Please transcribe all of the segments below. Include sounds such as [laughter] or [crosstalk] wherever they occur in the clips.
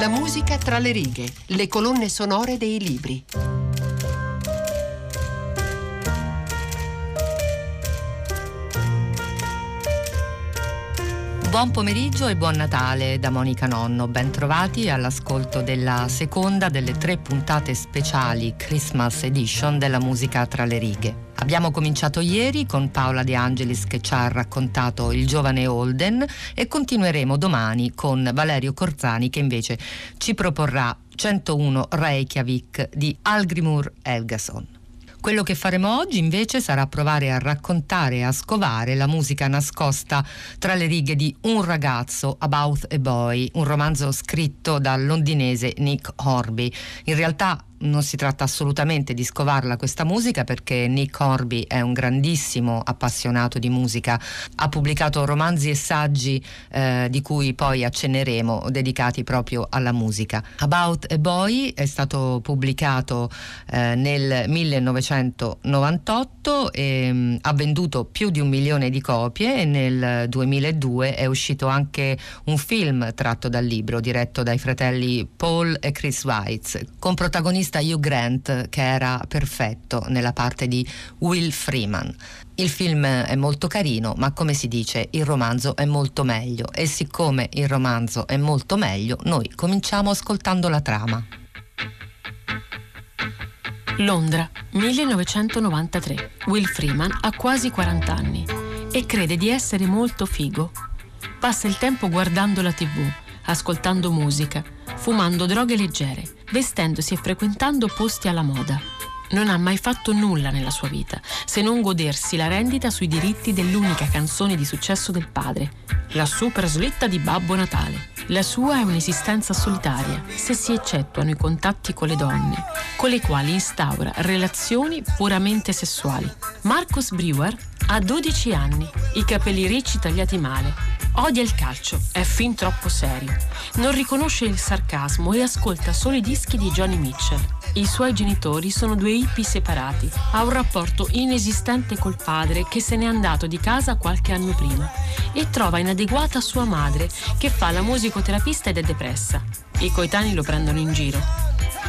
La musica tra le righe, le colonne sonore dei libri. Buon pomeriggio e buon Natale da Monica Nonno, ben trovati all'ascolto della seconda delle tre puntate speciali Christmas Edition della musica tra le righe. Abbiamo cominciato ieri con Paola De Angelis che ci ha raccontato il giovane Holden e continueremo domani con Valerio Corzani che invece ci proporrà 101 Reykjavik di Algrimur Elgason. Quello che faremo oggi invece sarà provare a raccontare e a scovare la musica nascosta tra le righe di Un ragazzo, About a Boy, un romanzo scritto dal londinese Nick Horby. In realtà non si tratta assolutamente di scovarla questa musica perché Nick Horby è un grandissimo appassionato di musica, ha pubblicato romanzi e saggi eh, di cui poi accenneremo dedicati proprio alla musica. About a Boy è stato pubblicato eh, nel 1998 e mh, mm, ha venduto più di un milione di copie e nel 2002 è uscito anche un film tratto dal libro diretto dai fratelli Paul e Chris Weitz con protagonisti regista Hugh Grant che era perfetto nella parte di Will Freeman. Il film è molto carino, ma come si dice, il romanzo è molto meglio e siccome il romanzo è molto meglio, noi cominciamo ascoltando la trama. Londra, 1993. Will Freeman ha quasi 40 anni e crede di essere molto figo. Passa il tempo guardando la tv, ascoltando musica, fumando droghe leggere, vestendosi e frequentando posti alla moda. Non ha mai fatto nulla nella sua vita, se non godersi la rendita sui diritti dell'unica canzone di successo del padre, la super slitta di Babbo Natale. La sua è un'esistenza solitaria, se si eccettuano i contatti con le donne, con le quali instaura relazioni puramente sessuali. Marcus Brewer ha 12 anni, i capelli ricci tagliati male, Odia il calcio, è fin troppo serio. Non riconosce il sarcasmo e ascolta solo i dischi di Johnny Mitchell. I suoi genitori sono due hippie separati. Ha un rapporto inesistente col padre che se n'è andato di casa qualche anno prima e trova inadeguata sua madre che fa la musicoterapista ed è depressa. I coetanei lo prendono in giro.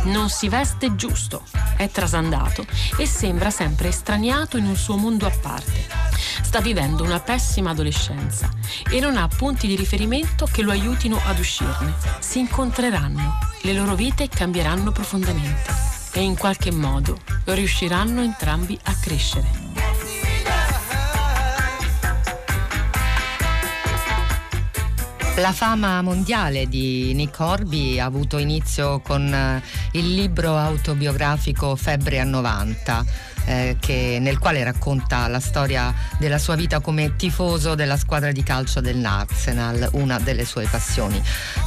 Non si veste giusto, è trasandato e sembra sempre estraniato in un suo mondo a parte sta vivendo una pessima adolescenza e non ha punti di riferimento che lo aiutino ad uscirne. Si incontreranno, le loro vite cambieranno profondamente e in qualche modo riusciranno entrambi a crescere. La fama mondiale di Nick Horby ha avuto inizio con eh, il libro autobiografico Febbre a 90 eh, che, nel quale racconta la storia della sua vita come tifoso della squadra di calcio del Arsenal, una delle sue passioni.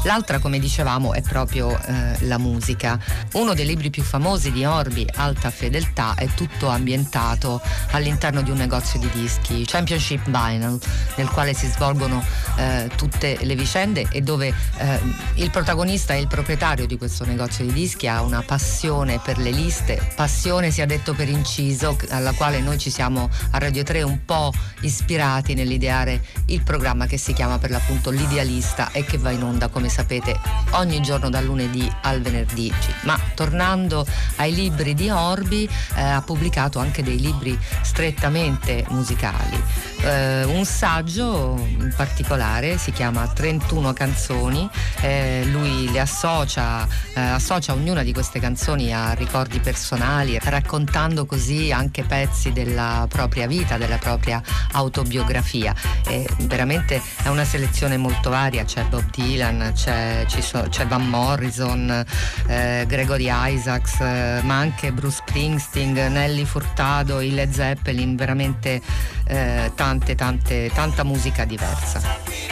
L'altra, come dicevamo, è proprio eh, la musica. Uno dei libri più famosi di Orbi, Alta Fedeltà, è tutto ambientato all'interno di un negozio di dischi, Championship Vinyl, nel quale si svolgono eh, tutte le vicende e dove eh, il protagonista e il proprietario di questo negozio di dischi ha una passione per le liste, passione sia detto per inciso preciso alla quale noi ci siamo a Radio 3 un po' ispirati nell'ideare il programma che si chiama per l'appunto L'idealista e che va in onda come sapete ogni giorno dal lunedì al venerdì. Ma tornando ai libri di Orbi eh, ha pubblicato anche dei libri strettamente musicali. Eh, un saggio in particolare si chiama 31 canzoni, eh, lui le associa, eh, associa ognuna di queste canzoni a ricordi personali, raccontando così così anche pezzi della propria vita, della propria autobiografia. E veramente è una selezione molto varia, c'è Bob Dylan, c'è, so, c'è Van Morrison, eh, Gregory Isaacs, eh, ma anche Bruce Springsteen, Nelly Furtado, i Led Zeppelin, veramente eh, tante, tante, tanta musica diversa.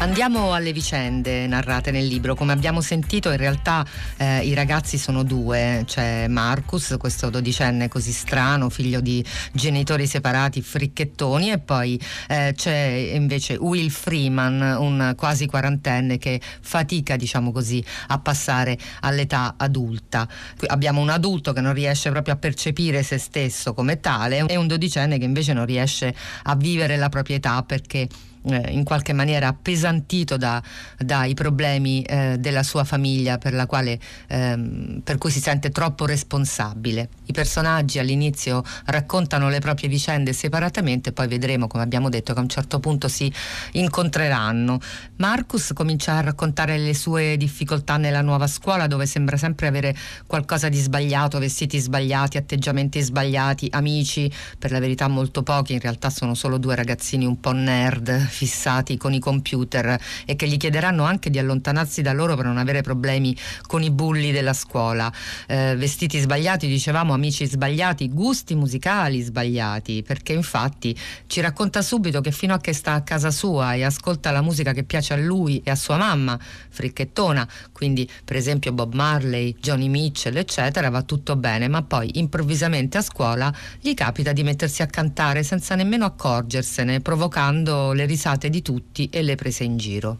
Andiamo alle vicende narrate nel libro. Come abbiamo sentito, in realtà eh, i ragazzi sono due. C'è Marcus, questo dodicenne così strano, figlio di genitori separati, fricchettoni, e poi eh, c'è invece Will Freeman, un quasi quarantenne che fatica, diciamo così, a passare all'età adulta. Abbiamo un adulto che non riesce proprio a percepire se stesso come tale e un dodicenne che invece non riesce a vivere la proprietà perché eh, in qualche maniera appesantito da, dai problemi eh, della sua famiglia per, quale, ehm, per cui si sente troppo responsabile. I personaggi all'inizio raccontano le proprie vicende separatamente, poi vedremo, come abbiamo detto, che a un certo punto si incontreranno. Marcus comincia a raccontare le sue difficoltà nella nuova scuola dove sembra sempre avere qualcosa di sbagliato, vestiti sbagliati, atteggiamenti sbagliati, amici, per la verità molto pochi, in realtà sono solo due ragazzini un po' nerd fissati con i computer e che gli chiederanno anche di allontanarsi da loro per non avere problemi con i bulli della scuola. Eh, vestiti sbagliati, dicevamo, amici sbagliati, gusti musicali sbagliati, perché infatti ci racconta subito che fino a che sta a casa sua e ascolta la musica che piace a lui e a sua mamma, fricchettona, quindi per esempio Bob Marley, Johnny Mitchell, eccetera, va tutto bene, ma poi improvvisamente a scuola gli capita di mettersi a cantare senza nemmeno accorgersene, provocando le risate risate di tutti e le prese in giro.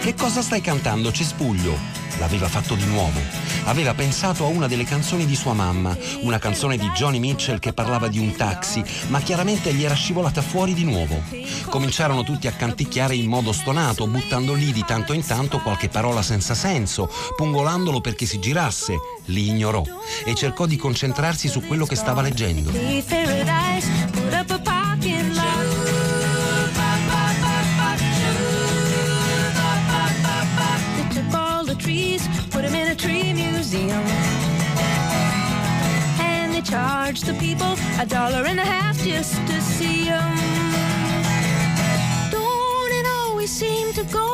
Che cosa stai cantando, Cespuglio? L'aveva fatto di nuovo. Aveva pensato a una delle canzoni di sua mamma, una canzone di Johnny Mitchell che parlava di un taxi, ma chiaramente gli era scivolata fuori di nuovo. Cominciarono tutti a canticchiare in modo stonato, buttando lì di tanto in tanto qualche parola senza senso, pungolandolo perché si girasse. Li ignorò e cercò di concentrarsi su quello che stava leggendo. Charge the people a dollar and a half just to see them. Don't it always seem to go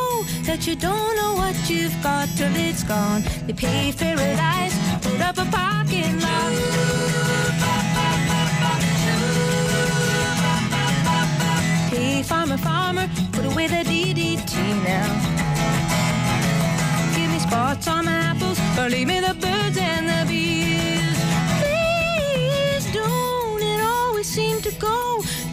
that you don't know what you've got till it's gone? They paved paradise, put up a parking lot.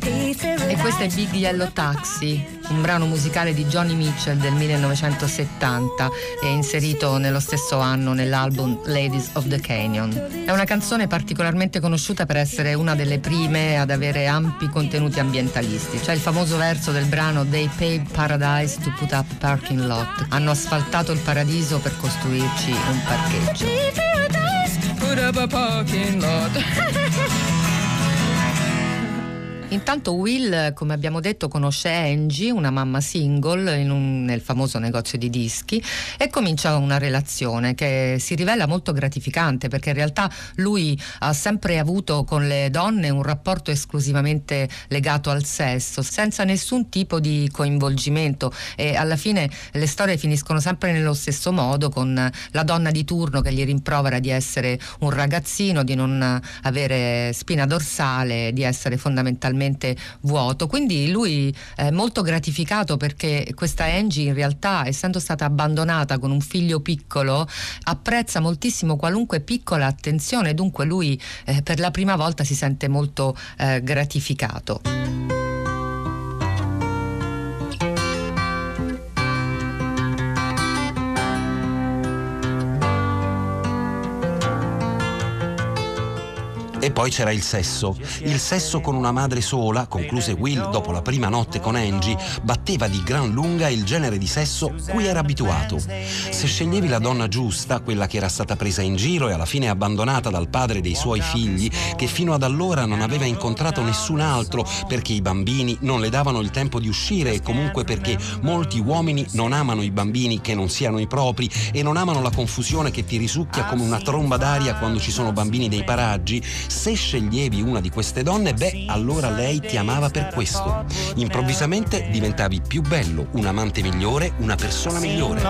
e questo è Big Yellow Taxi, un brano musicale di Johnny Mitchell del 1970 e inserito nello stesso anno nell'album Ladies of the Canyon. È una canzone particolarmente conosciuta per essere una delle prime ad avere ampi contenuti ambientalisti. C'è il famoso verso del brano They paved paradise to put up parking lot. Hanno asfaltato il paradiso per costruirci un parcheggio. Put up a parking lot. [laughs] Intanto Will, come abbiamo detto, conosce Angie, una mamma single un, nel famoso negozio di dischi e comincia una relazione che si rivela molto gratificante perché in realtà lui ha sempre avuto con le donne un rapporto esclusivamente legato al sesso, senza nessun tipo di coinvolgimento. E alla fine le storie finiscono sempre nello stesso modo con la donna di turno che gli rimprovera di essere un ragazzino, di non avere spina dorsale, di essere fondamentalmente completamente vuoto. Quindi lui è molto gratificato perché questa Angie in realtà, essendo stata abbandonata con un figlio piccolo, apprezza moltissimo qualunque piccola attenzione, dunque lui eh, per la prima volta si sente molto eh, gratificato. E poi c'era il sesso. Il sesso con una madre sola, concluse Will dopo la prima notte con Angie, batteva di gran lunga il genere di sesso cui era abituato. Se sceglievi la donna giusta, quella che era stata presa in giro e alla fine abbandonata dal padre dei suoi figli, che fino ad allora non aveva incontrato nessun altro perché i bambini non le davano il tempo di uscire e comunque perché molti uomini non amano i bambini che non siano i propri e non amano la confusione che ti risucchia come una tromba d'aria quando ci sono bambini nei paraggi, se sceglievi una di queste donne, beh, allora lei ti amava per questo. Improvvisamente diventavi più bello, un amante migliore, una persona migliore.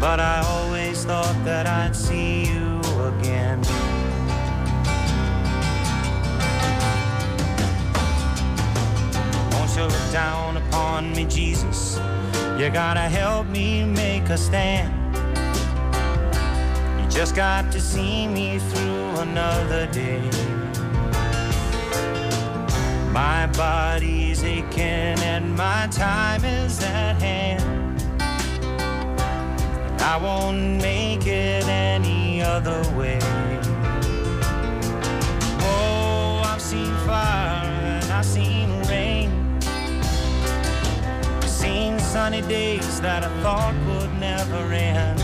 But I always thought that I'd see you again. Won't you look down upon me, Jesus? You gotta help me make a stand. Just got to see me through another day. My body's aching and my time is at hand. I won't make it any other way. Oh, I've seen fire and I've seen rain. I've seen sunny days that I thought would never end.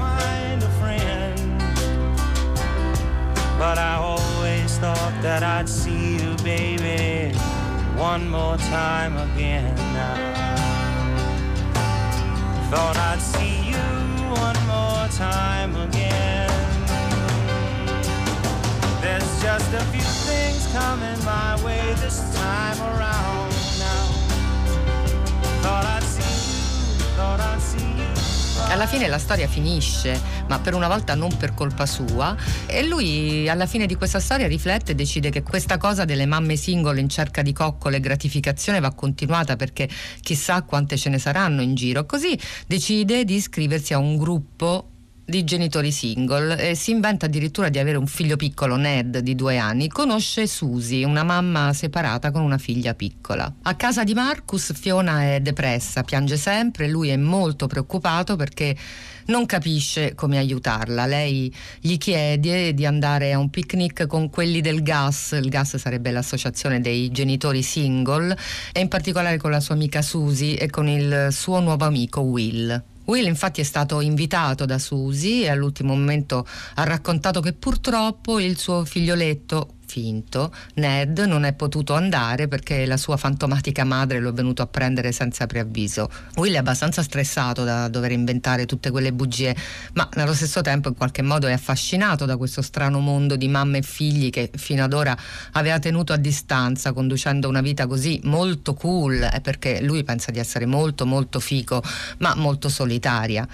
But I always thought that I'd see you, baby one more time again now. Thought I'd see you one more time again. There's just a few things coming my way this time around now. Thought I'd see you, thought I'd see you. Alla fine la storia finisce, ma per una volta non per colpa sua, e lui alla fine di questa storia riflette e decide che questa cosa delle mamme singole in cerca di coccole e gratificazione va continuata perché chissà quante ce ne saranno in giro. Così decide di iscriversi a un gruppo di genitori single e si inventa addirittura di avere un figlio piccolo, Ned, di due anni. Conosce Susie, una mamma separata con una figlia piccola. A casa di Marcus, Fiona è depressa, piange sempre, lui è molto preoccupato perché non capisce come aiutarla. Lei gli chiede di andare a un picnic con quelli del GAS, il GAS sarebbe l'associazione dei genitori single, e in particolare con la sua amica Susie e con il suo nuovo amico Will. Will infatti è stato invitato da Susie e all'ultimo momento ha raccontato che purtroppo il suo figlioletto finto, Ned non è potuto andare perché la sua fantomatica madre lo è venuto a prendere senza preavviso. Will è abbastanza stressato da dover inventare tutte quelle bugie, ma nello stesso tempo in qualche modo è affascinato da questo strano mondo di mamme e figli che fino ad ora aveva tenuto a distanza, conducendo una vita così molto cool, perché lui pensa di essere molto molto fico, ma molto solitaria.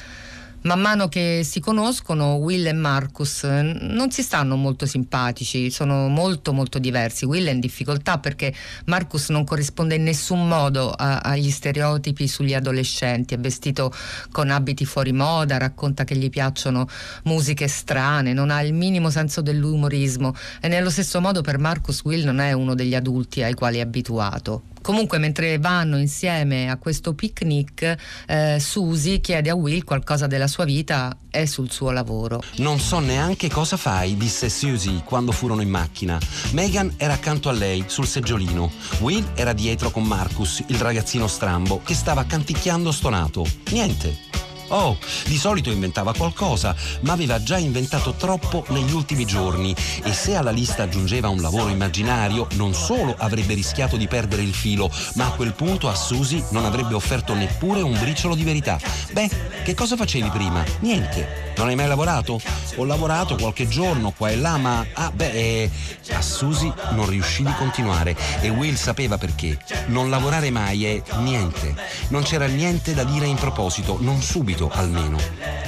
Man mano che si conoscono, Will e Marcus non si stanno molto simpatici, sono molto molto diversi. Will è in difficoltà perché Marcus non corrisponde in nessun modo a, agli stereotipi sugli adolescenti, è vestito con abiti fuori moda, racconta che gli piacciono musiche strane, non ha il minimo senso dell'umorismo e nello stesso modo per Marcus Will non è uno degli adulti ai quali è abituato. Comunque, mentre vanno insieme a questo picnic, eh, Susie chiede a Will qualcosa della sua vita e sul suo lavoro. Non so neanche cosa fai, disse Susie quando furono in macchina. Megan era accanto a lei, sul seggiolino. Will era dietro con Marcus, il ragazzino strambo, che stava canticchiando stonato. Niente. Oh, di solito inventava qualcosa, ma aveva già inventato troppo negli ultimi giorni e se alla lista aggiungeva un lavoro immaginario, non solo avrebbe rischiato di perdere il filo, ma a quel punto a Susie non avrebbe offerto neppure un briciolo di verità. Beh, che cosa facevi prima? Niente. Non hai mai lavorato? Ho lavorato qualche giorno qua e là, ma ah beh, eh, a Susie non riuscì di continuare e Will sapeva perché. Non lavorare mai è niente. Non c'era niente da dire in proposito, non subito almeno.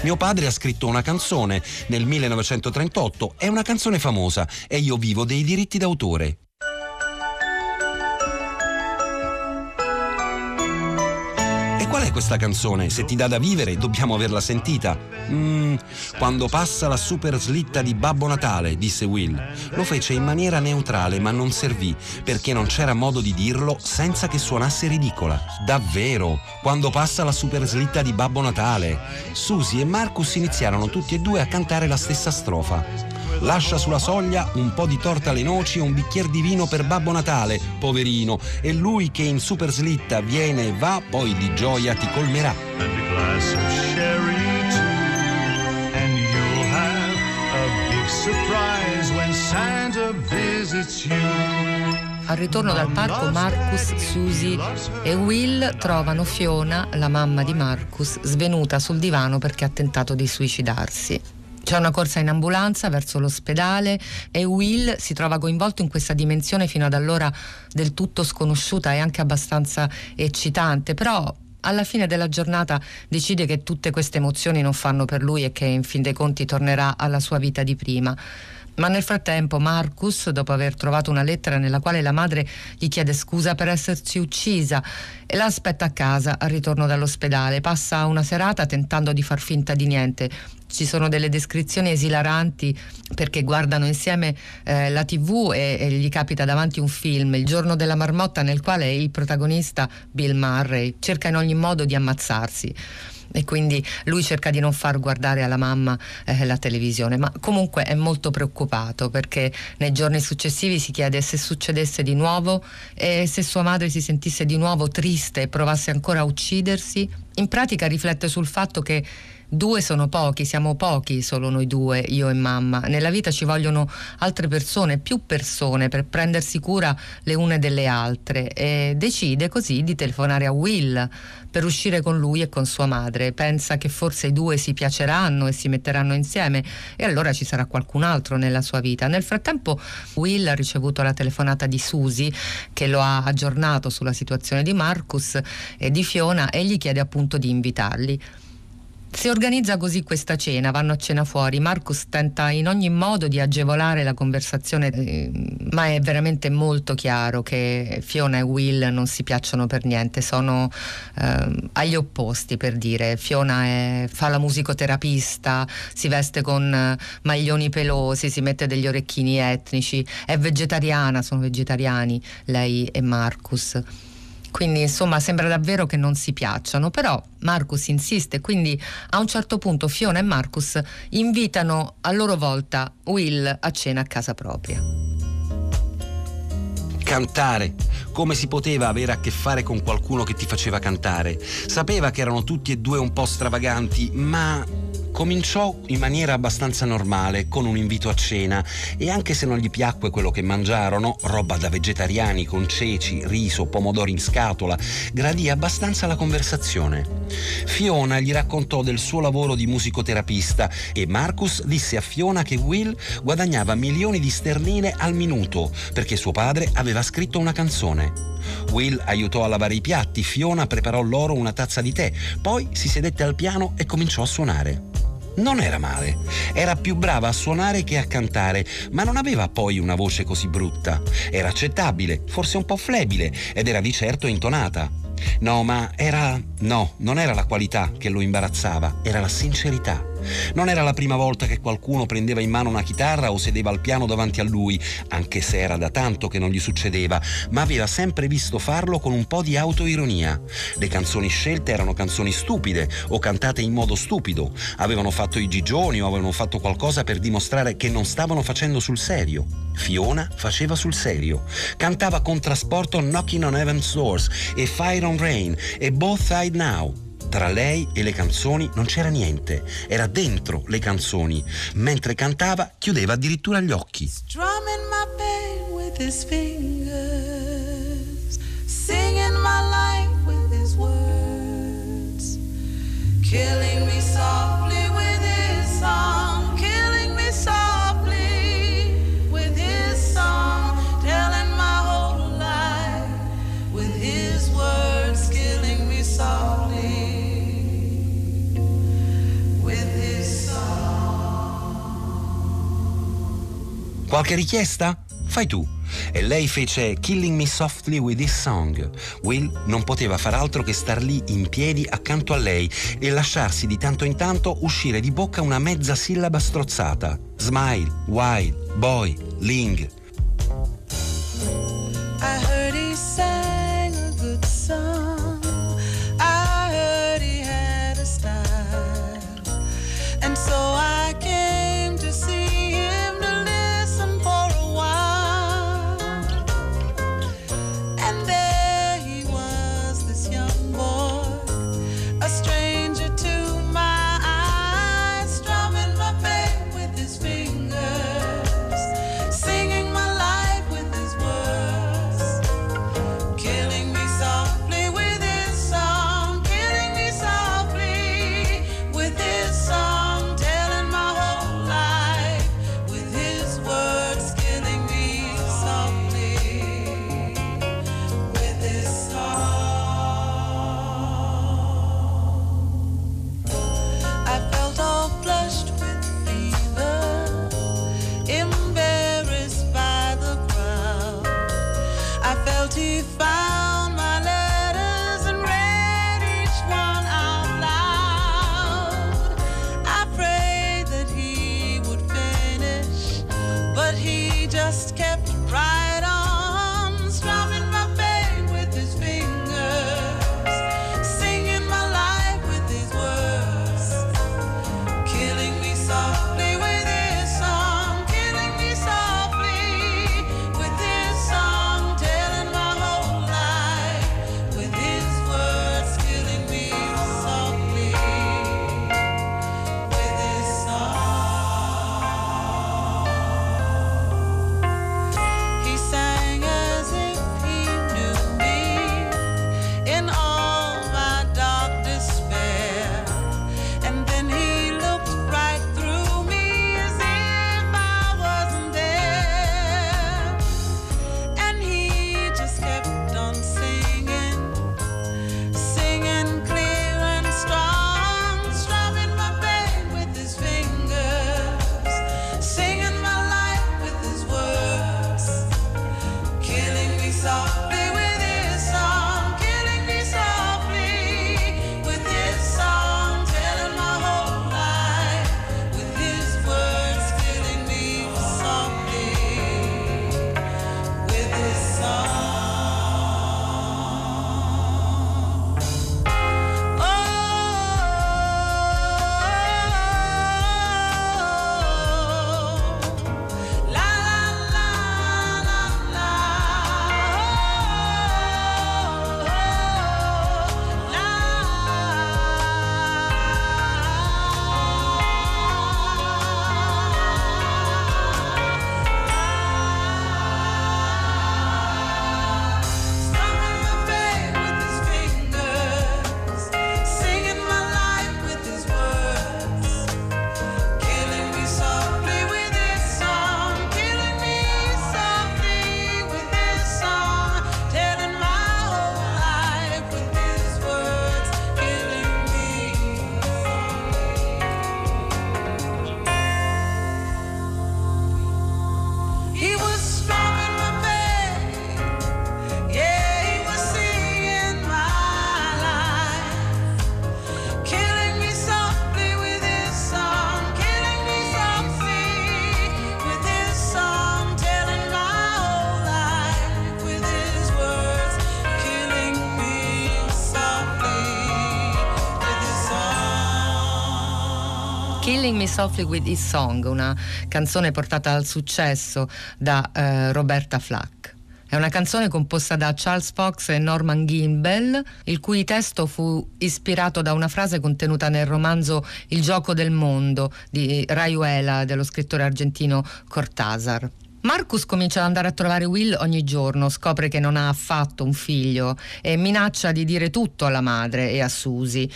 Mio padre ha scritto una canzone nel 1938, è una canzone famosa e io vivo dei diritti d'autore. Qual è questa canzone? Se ti dà da vivere, dobbiamo averla sentita. Mm, quando passa la super slitta di Babbo Natale, disse Will. Lo fece in maniera neutrale, ma non servì, perché non c'era modo di dirlo senza che suonasse ridicola. Davvero, quando passa la super slitta di Babbo Natale. Susie e Marcus iniziarono tutti e due a cantare la stessa strofa. Lascia sulla soglia un po' di torta alle noci e un bicchiere di vino per Babbo Natale, poverino, e lui che in super slitta viene e va, poi di gioia ti colmerà. Al ritorno dal parco Marcus, Susie e Will trovano Fiona, la mamma di Marcus, svenuta sul divano perché ha tentato di suicidarsi. C'è una corsa in ambulanza verso l'ospedale e Will si trova coinvolto in questa dimensione fino ad allora del tutto sconosciuta e anche abbastanza eccitante, però alla fine della giornata decide che tutte queste emozioni non fanno per lui e che in fin dei conti tornerà alla sua vita di prima. Ma nel frattempo Marcus, dopo aver trovato una lettera nella quale la madre gli chiede scusa per essersi uccisa e la aspetta a casa al ritorno dall'ospedale, passa una serata tentando di far finta di niente. Ci sono delle descrizioni esilaranti perché guardano insieme eh, la tv e, e, gli capita davanti un film, Il giorno della marmotta, nel quale il protagonista Bill Murray cerca in ogni modo di ammazzarsi e quindi lui cerca di non far guardare alla mamma eh, la televisione, ma comunque è molto preoccupato perché nei giorni successivi si chiede se succedesse di nuovo e se sua madre si sentisse di nuovo triste e provasse ancora a uccidersi. In pratica riflette sul fatto che Due sono pochi, siamo pochi solo noi due, io e mamma. Nella vita ci vogliono altre persone, più persone per prendersi cura le une delle altre e decide così di telefonare a Will per uscire con lui e con sua madre. Pensa che forse i due si piaceranno e si metteranno insieme e allora ci sarà qualcun altro nella sua vita. Nel frattempo Will ha ricevuto la telefonata di Susie che lo ha aggiornato sulla situazione di Marcus e di Fiona e gli chiede appunto di invitarli. Si organizza così questa cena, vanno a cena fuori. Marcus tenta in ogni modo di agevolare la conversazione, eh, ma è veramente molto chiaro che Fiona e Will non si piacciono per niente, sono eh, agli opposti per dire. Fiona è, fa la musicoterapista, si veste con eh, maglioni pelosi, si mette degli orecchini etnici, è vegetariana, sono vegetariani lei e Marcus. Quindi insomma sembra davvero che non si piacciono, però Marcus insiste, quindi a un certo punto Fiona e Marcus invitano a loro volta Will a cena a casa propria. Cantare, come si poteva avere a che fare con qualcuno che ti faceva cantare? Sapeva che erano tutti e due un po' stravaganti, ma Cominciò in maniera abbastanza normale, con un invito a cena, e anche se non gli piacque quello che mangiarono, roba da vegetariani con ceci, riso, pomodori in scatola, gradì abbastanza la conversazione. Fiona gli raccontò del suo lavoro di musicoterapista e Marcus disse a Fiona che Will guadagnava milioni di sterline al minuto perché suo padre aveva scritto una canzone. Will aiutò a lavare i piatti, Fiona preparò loro una tazza di tè, poi si sedette al piano e cominciò a suonare. Non era male, era più brava a suonare che a cantare, ma non aveva poi una voce così brutta. Era accettabile, forse un po' flebile, ed era di certo intonata. No, ma era... no, non era la qualità che lo imbarazzava, era la sincerità. Non era la prima volta che qualcuno prendeva in mano una chitarra o sedeva al piano davanti a lui, anche se era da tanto che non gli succedeva, ma aveva sempre visto farlo con un po' di autoironia. Le canzoni scelte erano canzoni stupide o cantate in modo stupido, avevano fatto i gigioni o avevano fatto qualcosa per dimostrare che non stavano facendo sul serio. Fiona faceva sul serio. Cantava con trasporto Knocking on Heaven's Doors e Fire on Rain e Both Side Now. Tra lei e le canzoni non c'era niente, era dentro le canzoni. Mentre cantava chiudeva addirittura gli occhi. Strumming my pain with his fingers, singing my life with his words, killing me softly Qualche richiesta? Fai tu. E lei fece Killing Me Softly with This Song. Will non poteva far altro che star lì in piedi accanto a lei e lasciarsi di tanto in tanto uscire di bocca una mezza sillaba strozzata. Smile, wild, boy, ling. guilty fire. Killing Me Softly With His Song, una canzone portata al successo da eh, Roberta Flack. È una canzone composta da Charles Fox e Norman Gimbel, il cui testo fu ispirato da una frase contenuta nel romanzo Il gioco del mondo di Rayuela dello scrittore argentino Cortázar. Marcus comincia ad andare a trovare Will ogni giorno, scopre che non ha affatto un figlio e minaccia di dire tutto alla madre e a Susie.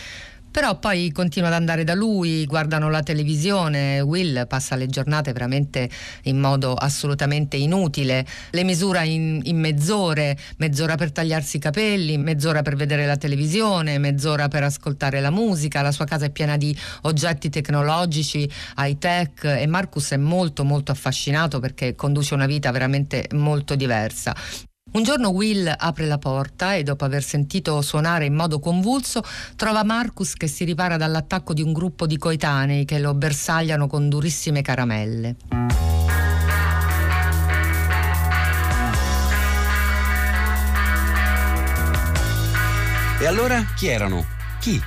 Però poi continua ad andare da lui, guardano la televisione, Will passa le giornate veramente in modo assolutamente inutile, le misura in, in mezz'ore, mezz'ora per tagliarsi i capelli, mezz'ora per vedere la televisione, mezz'ora per ascoltare la musica, la sua casa è piena di oggetti tecnologici, high tech e Marcus è molto molto affascinato perché conduce una vita veramente molto diversa. Un giorno Will apre la porta e dopo aver sentito suonare in modo convulso trova Marcus che si ripara dall'attacco di un gruppo di coetanei che lo bersagliano con durissime caramelle. E allora chi erano? Chi?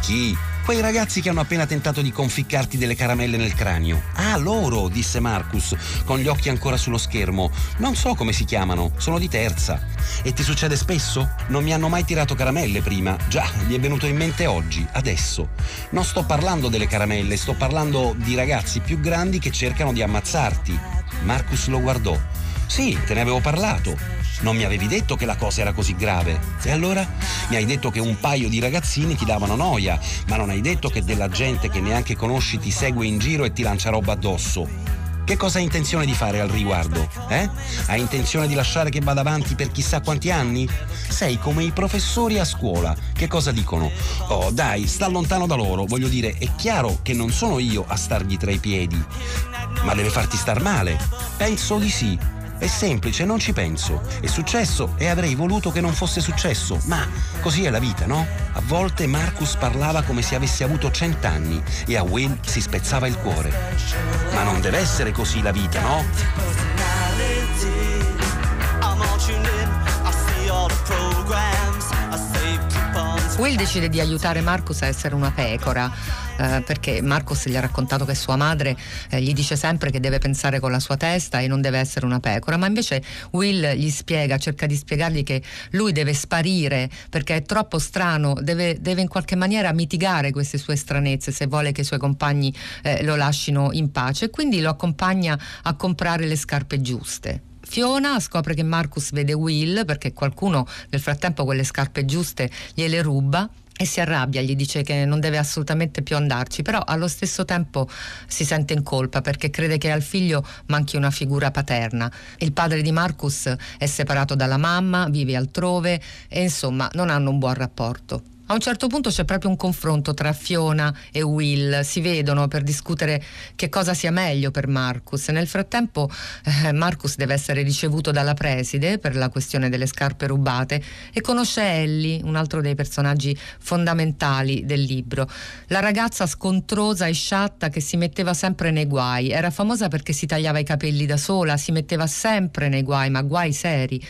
Chi? Quei ragazzi che hanno appena tentato di conficcarti delle caramelle nel cranio. Ah, loro, disse Marcus, con gli occhi ancora sullo schermo. Non so come si chiamano, sono di terza. E ti succede spesso? Non mi hanno mai tirato caramelle prima. Già, gli è venuto in mente oggi, adesso. Non sto parlando delle caramelle, sto parlando di ragazzi più grandi che cercano di ammazzarti. Marcus lo guardò. Sì, te ne avevo parlato. Non mi avevi detto che la cosa era così grave. E allora? Mi hai detto che un paio di ragazzini ti davano noia, ma non hai detto che della gente che neanche conosci ti segue in giro e ti lancia roba addosso. Che cosa hai intenzione di fare al riguardo? Eh? Hai intenzione di lasciare che vada avanti per chissà quanti anni? Sei come i professori a scuola. Che cosa dicono? Oh, dai, sta lontano da loro. Voglio dire, è chiaro che non sono io a stargli tra i piedi. Ma deve farti star male. Penso di sì. È semplice, non ci penso. È successo e avrei voluto che non fosse successo, ma così è la vita, no? A volte Marcus parlava come se avesse avuto cent'anni e a Will si spezzava il cuore. Ma non deve essere così la vita, no? Will decide di aiutare Marcus a essere una pecora, eh, perché Marcus gli ha raccontato che sua madre eh, gli dice sempre che deve pensare con la sua testa e non deve essere una pecora, ma invece Will gli spiega, cerca di spiegargli che lui deve sparire perché è troppo strano, deve, deve in qualche maniera mitigare queste sue stranezze se vuole che i suoi compagni eh, lo lasciano in pace e quindi lo accompagna a comprare le scarpe giuste. Fiona scopre che Marcus vede Will perché qualcuno nel frattempo quelle scarpe giuste gliele ruba e si arrabbia, gli dice che non deve assolutamente più andarci, però allo stesso tempo si sente in colpa perché crede che al figlio manchi una figura paterna. Il padre di Marcus è separato dalla mamma, vive altrove e insomma non hanno un buon rapporto. A un certo punto c'è proprio un confronto tra Fiona e Will, si vedono per discutere che cosa sia meglio per Marcus. Nel frattempo eh, Marcus deve essere ricevuto dalla preside per la questione delle scarpe rubate e conosce Ellie, un altro dei personaggi fondamentali del libro. La ragazza scontrosa e sciatta che si metteva sempre nei guai, era famosa perché si tagliava i capelli da sola, si metteva sempre nei guai, ma guai seri.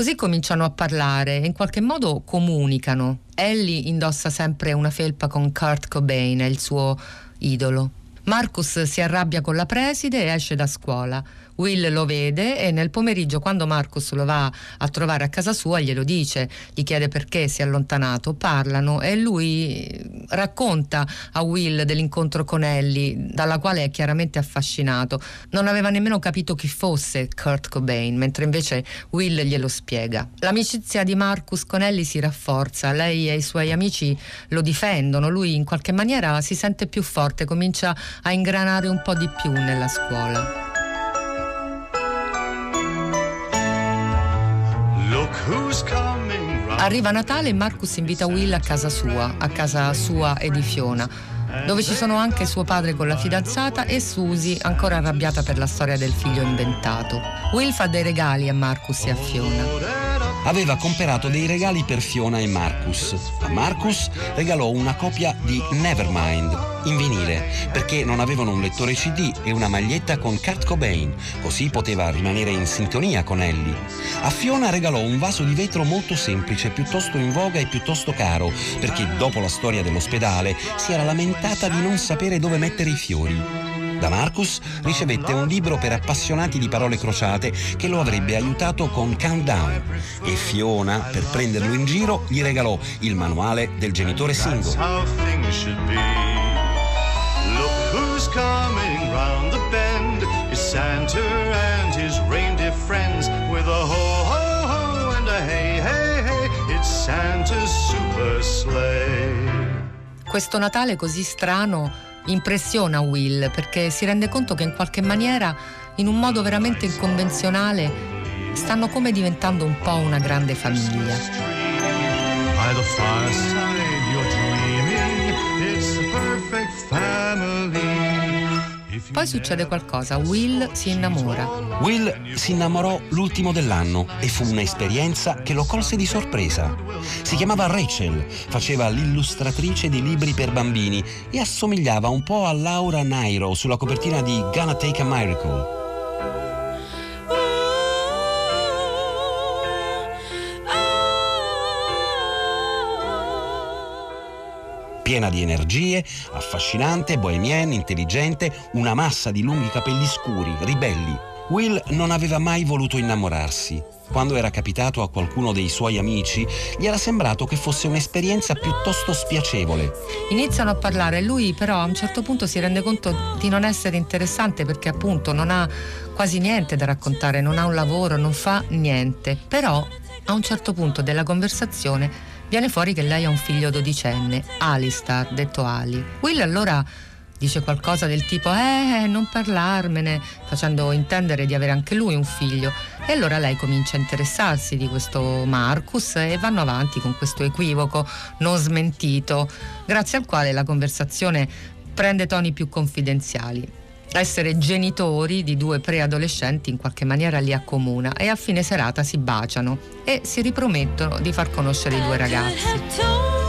Così cominciano a parlare e in qualche modo comunicano. Ellie indossa sempre una felpa con Kurt Cobain, il suo idolo. Marcus si arrabbia con la preside e esce da scuola. Will lo vede e nel pomeriggio quando Marcus lo va a trovare a casa sua glielo dice, gli chiede perché si è allontanato, parlano e lui racconta a Will dell'incontro con Ellie, dalla quale è chiaramente affascinato. Non aveva nemmeno capito chi fosse Kurt Cobain, mentre invece Will glielo spiega. L'amicizia di Marcus con Ellie si rafforza, lei e i suoi amici lo difendono, lui in qualche maniera si sente più forte, comincia a ingranare un po' di più nella scuola. Arriva Natale e Marcus invita Will a casa sua, a casa sua e di Fiona, dove ci sono anche suo padre con la fidanzata e Susie, ancora arrabbiata per la storia del figlio inventato. Will fa dei regali a Marcus e a Fiona aveva comperato dei regali per Fiona e Marcus. A Marcus regalò una copia di Nevermind in vinile perché non avevano un lettore CD e una maglietta con Kurt Cobain, così poteva rimanere in sintonia con Ellie. A Fiona regalò un vaso di vetro molto semplice, piuttosto in voga e piuttosto caro, perché dopo la storia dell'ospedale si era lamentata di non sapere dove mettere i fiori. Da Marcus ricevette un libro per appassionati di parole crociate che lo avrebbe aiutato con Countdown e Fiona, per prenderlo in giro, gli regalò il manuale del genitore single. Santa and his reindeer friends with a ho ho ho and a hey hey hey. It's Santa's super sleigh. questo Natale così strano impressiona Will perché si rende conto che in qualche maniera, in un modo veramente inconvenzionale, stanno come diventando un po' una grande famiglia. By Poi succede qualcosa, Will si innamora. Will si innamorò l'ultimo dell'anno e fu un'esperienza che lo colse di sorpresa. Si chiamava Rachel, faceva l'illustratrice di libri per bambini e assomigliava un po' a Laura Nairo sulla copertina di Gonna Take a Miracle. Piena di energie, affascinante, bohemienne, intelligente, una massa di lunghi capelli scuri, ribelli. Will non aveva mai voluto innamorarsi. Quando era capitato a qualcuno dei suoi amici, gli era sembrato che fosse un'esperienza piuttosto spiacevole. Iniziano a parlare lui però a un certo punto si rende conto di non essere interessante perché appunto non ha quasi niente da raccontare, non ha un lavoro, non fa niente. Però a un certo punto della conversazione Viene fuori che lei ha un figlio dodicenne, Alistar, detto Ali. Will allora dice qualcosa del tipo eh non parlarmene facendo intendere di avere anche lui un figlio e allora lei comincia a interessarsi di questo Marcus e vanno avanti con questo equivoco non smentito grazie al quale la conversazione prende toni più confidenziali essere genitori di due preadolescenti in qualche maniera li accomuna e a fine serata si baciano e si ripromettono di far conoscere i due ragazzi.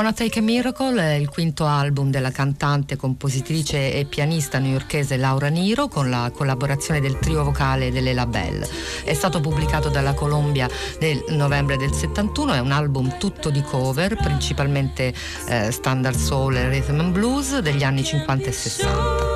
Gonna Take a Miracle è il quinto album della cantante, compositrice e pianista newyorkese Laura Niro con la collaborazione del trio vocale delle Labelle. È stato pubblicato dalla Columbia nel novembre del 71, è un album tutto di cover, principalmente eh, standard soul e rhythm and blues degli anni 50 e 60.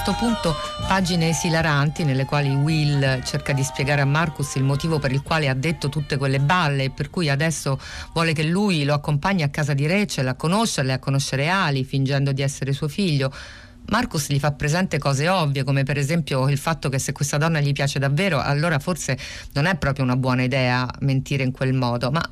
Questo punto pagine esilaranti nelle quali Will cerca di spiegare a Marcus il motivo per il quale ha detto tutte quelle balle e per cui adesso vuole che lui lo accompagni a casa di Rachel a conoscerle, a conoscere Ali, fingendo di essere suo figlio. Marcus gli fa presente cose ovvie, come per esempio il fatto che se questa donna gli piace davvero, allora forse non è proprio una buona idea mentire in quel modo. Ma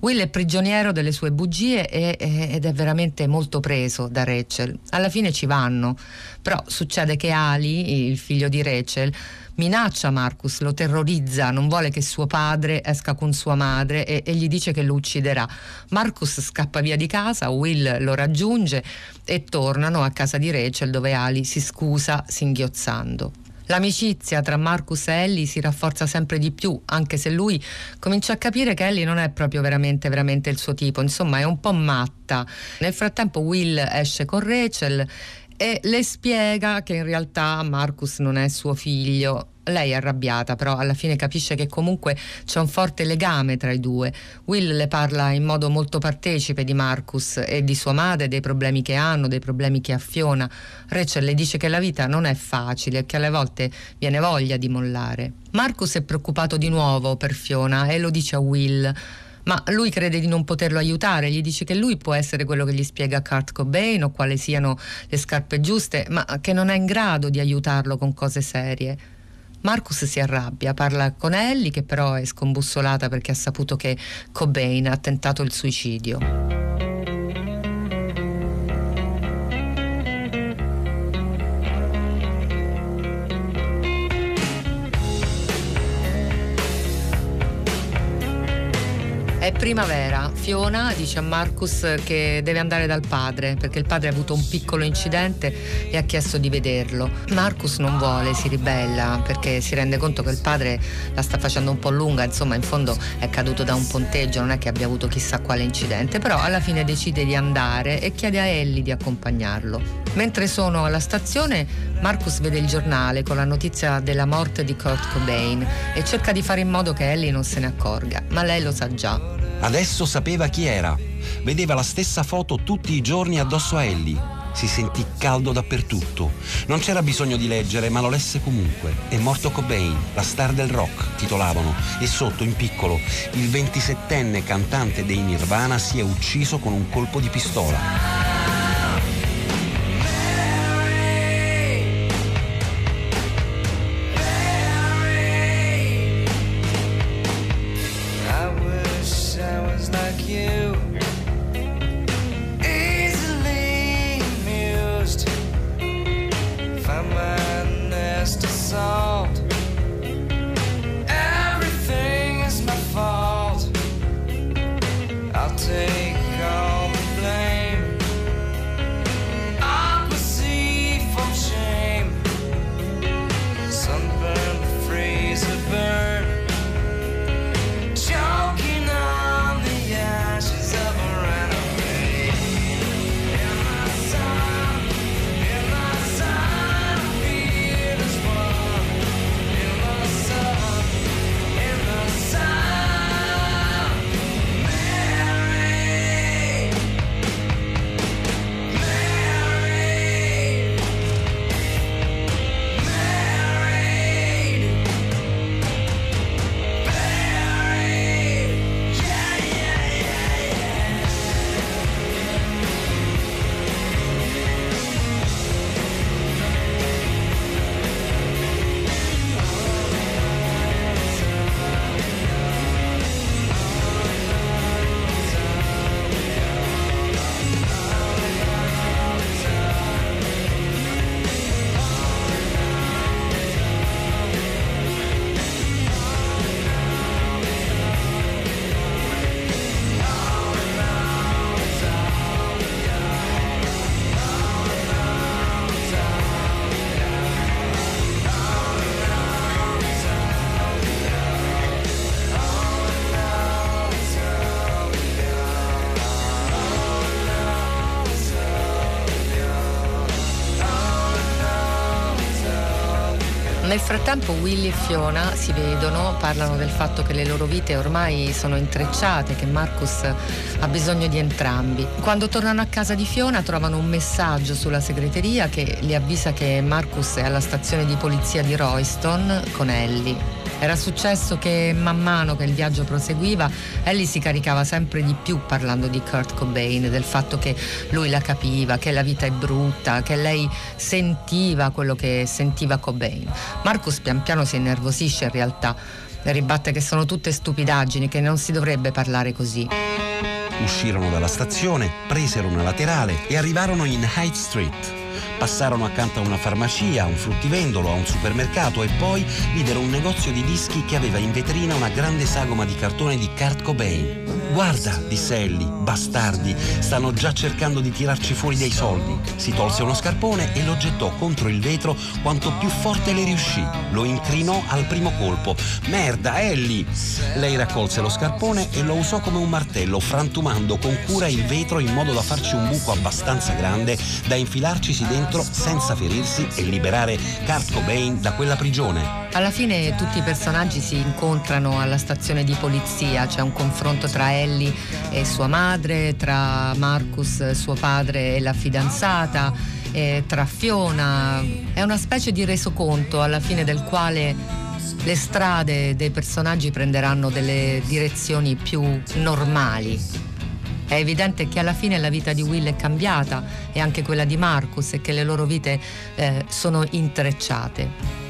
Will è prigioniero delle sue bugie e, ed è veramente molto preso da Rachel. Alla fine ci vanno, però succede che Ali, il figlio di Rachel, minaccia Marcus, lo terrorizza, non vuole che suo padre esca con sua madre e, e, gli dice che lo ucciderà. Marcus scappa via di casa, Will lo raggiunge e tornano a casa di Rachel dove Ali si scusa singhiozzando. L'amicizia tra Marcus e Ellie si rafforza sempre di più, anche se lui comincia a capire che Ellie non è proprio veramente, veramente il suo tipo, insomma è un po' matta. Nel frattempo Will esce con Rachel e le spiega che in realtà Marcus non è suo figlio Lei è arrabbiata, però alla fine capisce che comunque c'è un forte legame tra i due. Will le parla in modo molto partecipe di Marcus e di sua madre, dei problemi che hanno, dei problemi che affiona. Rachel le dice che la vita non è facile e che alle volte viene voglia di mollare. Marcus è preoccupato di nuovo per Fiona e lo dice a Will ma lui crede di non poterlo aiutare, gli dice che lui può essere quello che gli spiega Kurt Cobain o quali siano le scarpe giuste, ma che non è in grado di aiutarlo con cose serie. Marcus si arrabbia, parla con Ellie che però è scombussolata perché ha saputo che Cobain ha tentato il suicidio. Primavera. Fiona dice a Marcus che deve andare dal padre perché il padre ha avuto un piccolo incidente e ha chiesto di vederlo. Marcus non vuole, si ribella perché si rende conto che il padre la sta facendo un po' lunga, insomma in fondo è caduto da un ponteggio, non è che abbia avuto chissà quale incidente, però alla fine decide di andare e chiede a Ellie di accompagnarlo. Mentre sono alla stazione, Marcus vede il giornale con la notizia della morte di Kurt Cobain e cerca di fare in modo che Ellie non se ne accorga, ma lei lo sa già. Adesso sapeva chi era. Vedeva la stessa foto tutti i giorni addosso a Ellie. Si sentì caldo dappertutto. Non c'era bisogno di leggere, ma lo lesse comunque. È morto Cobain, la star del rock, titolavano. E sotto, in piccolo, il 27enne cantante dei Nirvana si è ucciso con un colpo di pistola. Nel frattempo Willy e Fiona si vedono, parlano del fatto che le loro vite ormai sono intrecciate, che Marcus ha bisogno di entrambi. Quando tornano a casa di Fiona trovano un messaggio sulla segreteria che li avvisa che Marcus è alla stazione di polizia di Royston con Ellie. Era successo che man mano che il viaggio proseguiva, Ellie si caricava sempre di più parlando di Kurt Cobain, del fatto che lui la capiva, che la vita è brutta, che lei sentiva quello che sentiva Cobain. Marcus pian piano si innervosisce in realtà, ribatte che sono tutte stupidaggini, che non si dovrebbe parlare così. Uscirono dalla stazione, presero una laterale e arrivarono in Hyde Street. Passarono accanto a una farmacia, a un fruttivendolo, a un supermercato e poi videro un negozio di dischi che aveva in vetrina una grande sagoma di cartone di Kurt Cobain. Guarda, disse Ellie, bastardi, stanno già cercando di tirarci fuori dei soldi. Si tolse uno scarpone e lo gettò contro il vetro quanto più forte le riuscì. Lo incrinò al primo colpo. Merda, Ellie! Lei raccolse lo scarpone e lo usò come un martello, frantumando con cura il vetro in modo da farci un buco abbastanza grande da infilarcisi dentro senza ferirsi e liberare Kurt Cobain da quella prigione. Alla fine tutti i personaggi si incontrano alla stazione di polizia, c'è un confronto tra Ellie e sua madre, tra Marcus, suo padre e la fidanzata, tra Fiona. È una specie di resoconto alla fine del quale le strade dei personaggi prenderanno delle direzioni più normali. È evidente che alla fine la vita di Will è cambiata e anche quella di Marcus e che le loro vite eh, sono intrecciate.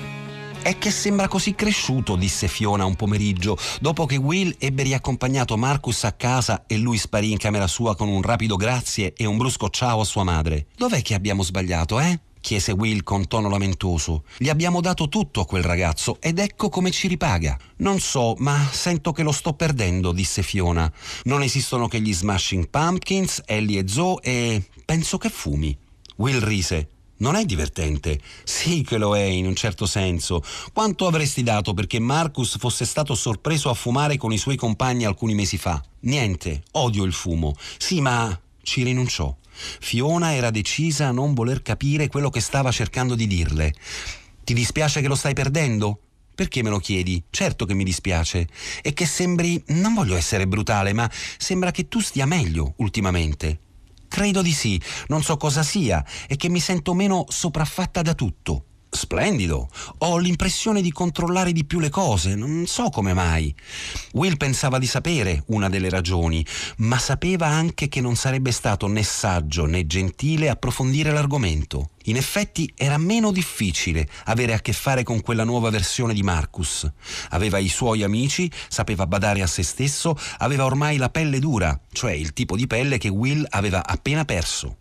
È che sembra così cresciuto, disse Fiona un pomeriggio, dopo che Will ebbe riaccompagnato Marcus a casa e lui sparì in camera sua con un rapido grazie e un brusco ciao a sua madre. Dov'è che abbiamo sbagliato, eh? Chiese Will con tono lamentoso. Gli abbiamo dato tutto a quel ragazzo ed ecco come ci ripaga. Non so, ma sento che lo sto perdendo, disse Fiona. Non esistono che gli Smashing Pumpkins, Ellie e Zoe e penso che fumi. Will rise. Non è divertente? Sì che lo è in un certo senso. Quanto avresti dato perché Marcus fosse stato sorpreso a fumare con i suoi compagni alcuni mesi fa? Niente, odio il fumo. Sì, ma ci rinunciò. Fiona era decisa a non voler capire quello che stava cercando di dirle. Ti dispiace che lo stai perdendo? Perché me lo chiedi? Certo che mi dispiace. E che sembri, non voglio essere brutale, ma sembra che tu stia meglio ultimamente. Credo di sì, non so cosa sia e che mi sento meno sopraffatta da tutto. Splendido. Ho l'impressione di controllare di più le cose, non so come mai. Will pensava di sapere una delle ragioni, ma sapeva anche che non sarebbe stato né saggio né gentile approfondire l'argomento. In effetti era meno difficile avere a che fare con quella nuova versione di Marcus. Aveva i suoi amici, sapeva badare a se stesso, aveva ormai la pelle dura, cioè il tipo di pelle che Will aveva appena perso.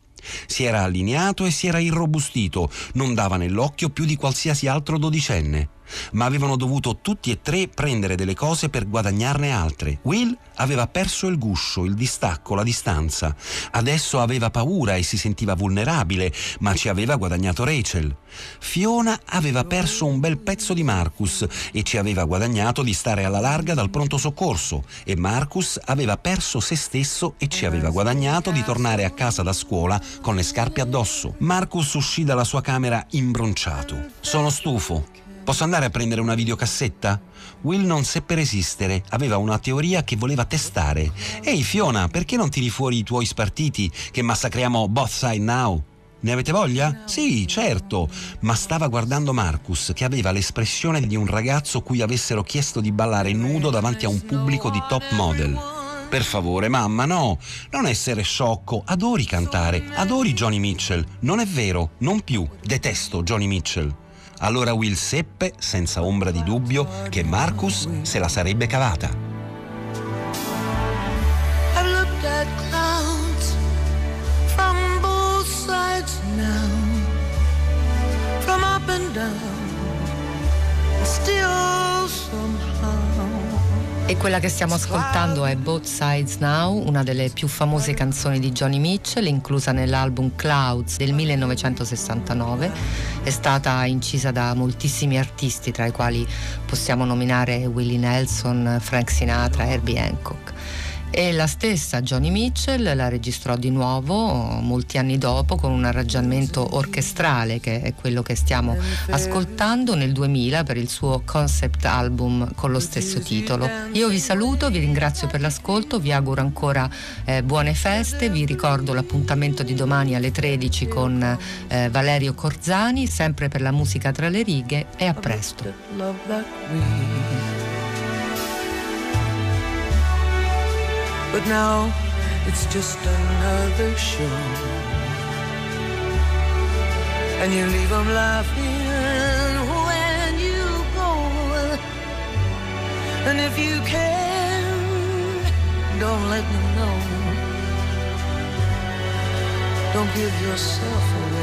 Si era allineato e si era irrobustito, non dava nell'occhio più di qualsiasi altro dodicenne. Ma avevano dovuto tutti e tre prendere delle cose per guadagnarne altre. Will aveva perso il guscio, il distacco, la distanza. Adesso aveva paura e si sentiva vulnerabile, ma ci aveva guadagnato Rachel. Fiona aveva perso un bel pezzo di Marcus e ci aveva guadagnato di stare alla larga dal pronto soccorso e Marcus aveva perso se stesso e ci aveva guadagnato di tornare a casa da scuola con le scarpe addosso. Marcus uscì dalla sua camera imbronciato. Sono stufo. Posso andare a prendere una videocassetta? Will non seppe resistere, aveva una teoria che voleva testare. Ehi Fiona, perché non tiri fuori i tuoi spartiti che massacriamo Both Side Now? Ne avete voglia? Sì, certo, ma stava guardando Marcus che aveva l'espressione di un ragazzo cui avessero chiesto di ballare nudo davanti a un pubblico di top model. Per favore, mamma, no, non essere sciocco, adori cantare, adori Johnny Mitchell. Non è vero, non più, detesto Johnny Mitchell. Allora Will seppe, senza ombra di dubbio, che Marcus se la sarebbe cavata. E quella che stiamo ascoltando è Both Sides Now, una delle più famose canzoni di Johnny Mitchell, inclusa nell'album Clouds del 1969. È stata incisa da moltissimi artisti, tra i quali possiamo nominare Willie Nelson, Frank Sinatra, Herbie Hancock. E la stessa Johnny Mitchell la registrò di nuovo molti anni dopo con un arrangiamento orchestrale che è quello che stiamo ascoltando nel 2000 per il suo concept album con lo stesso titolo. Io vi saluto, vi ringrazio per l'ascolto, vi auguro ancora eh, buone feste, vi ricordo l'appuntamento di domani alle 13 con eh, Valerio Corzani, sempre per la musica tra le righe e a presto. But now it's just another show. And you leave them laughing when you go. And if you can, don't let me know. Don't give yourself away.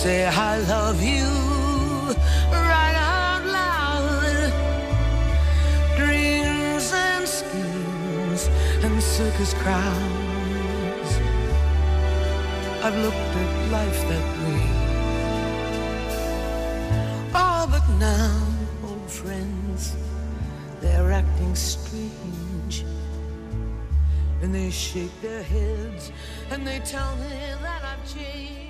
Say I love you right out loud. Dreams and schemes and circus crowds. I've looked at life that way. Oh, but now, old friends, they're acting strange. And they shake their heads and they tell me that I've changed.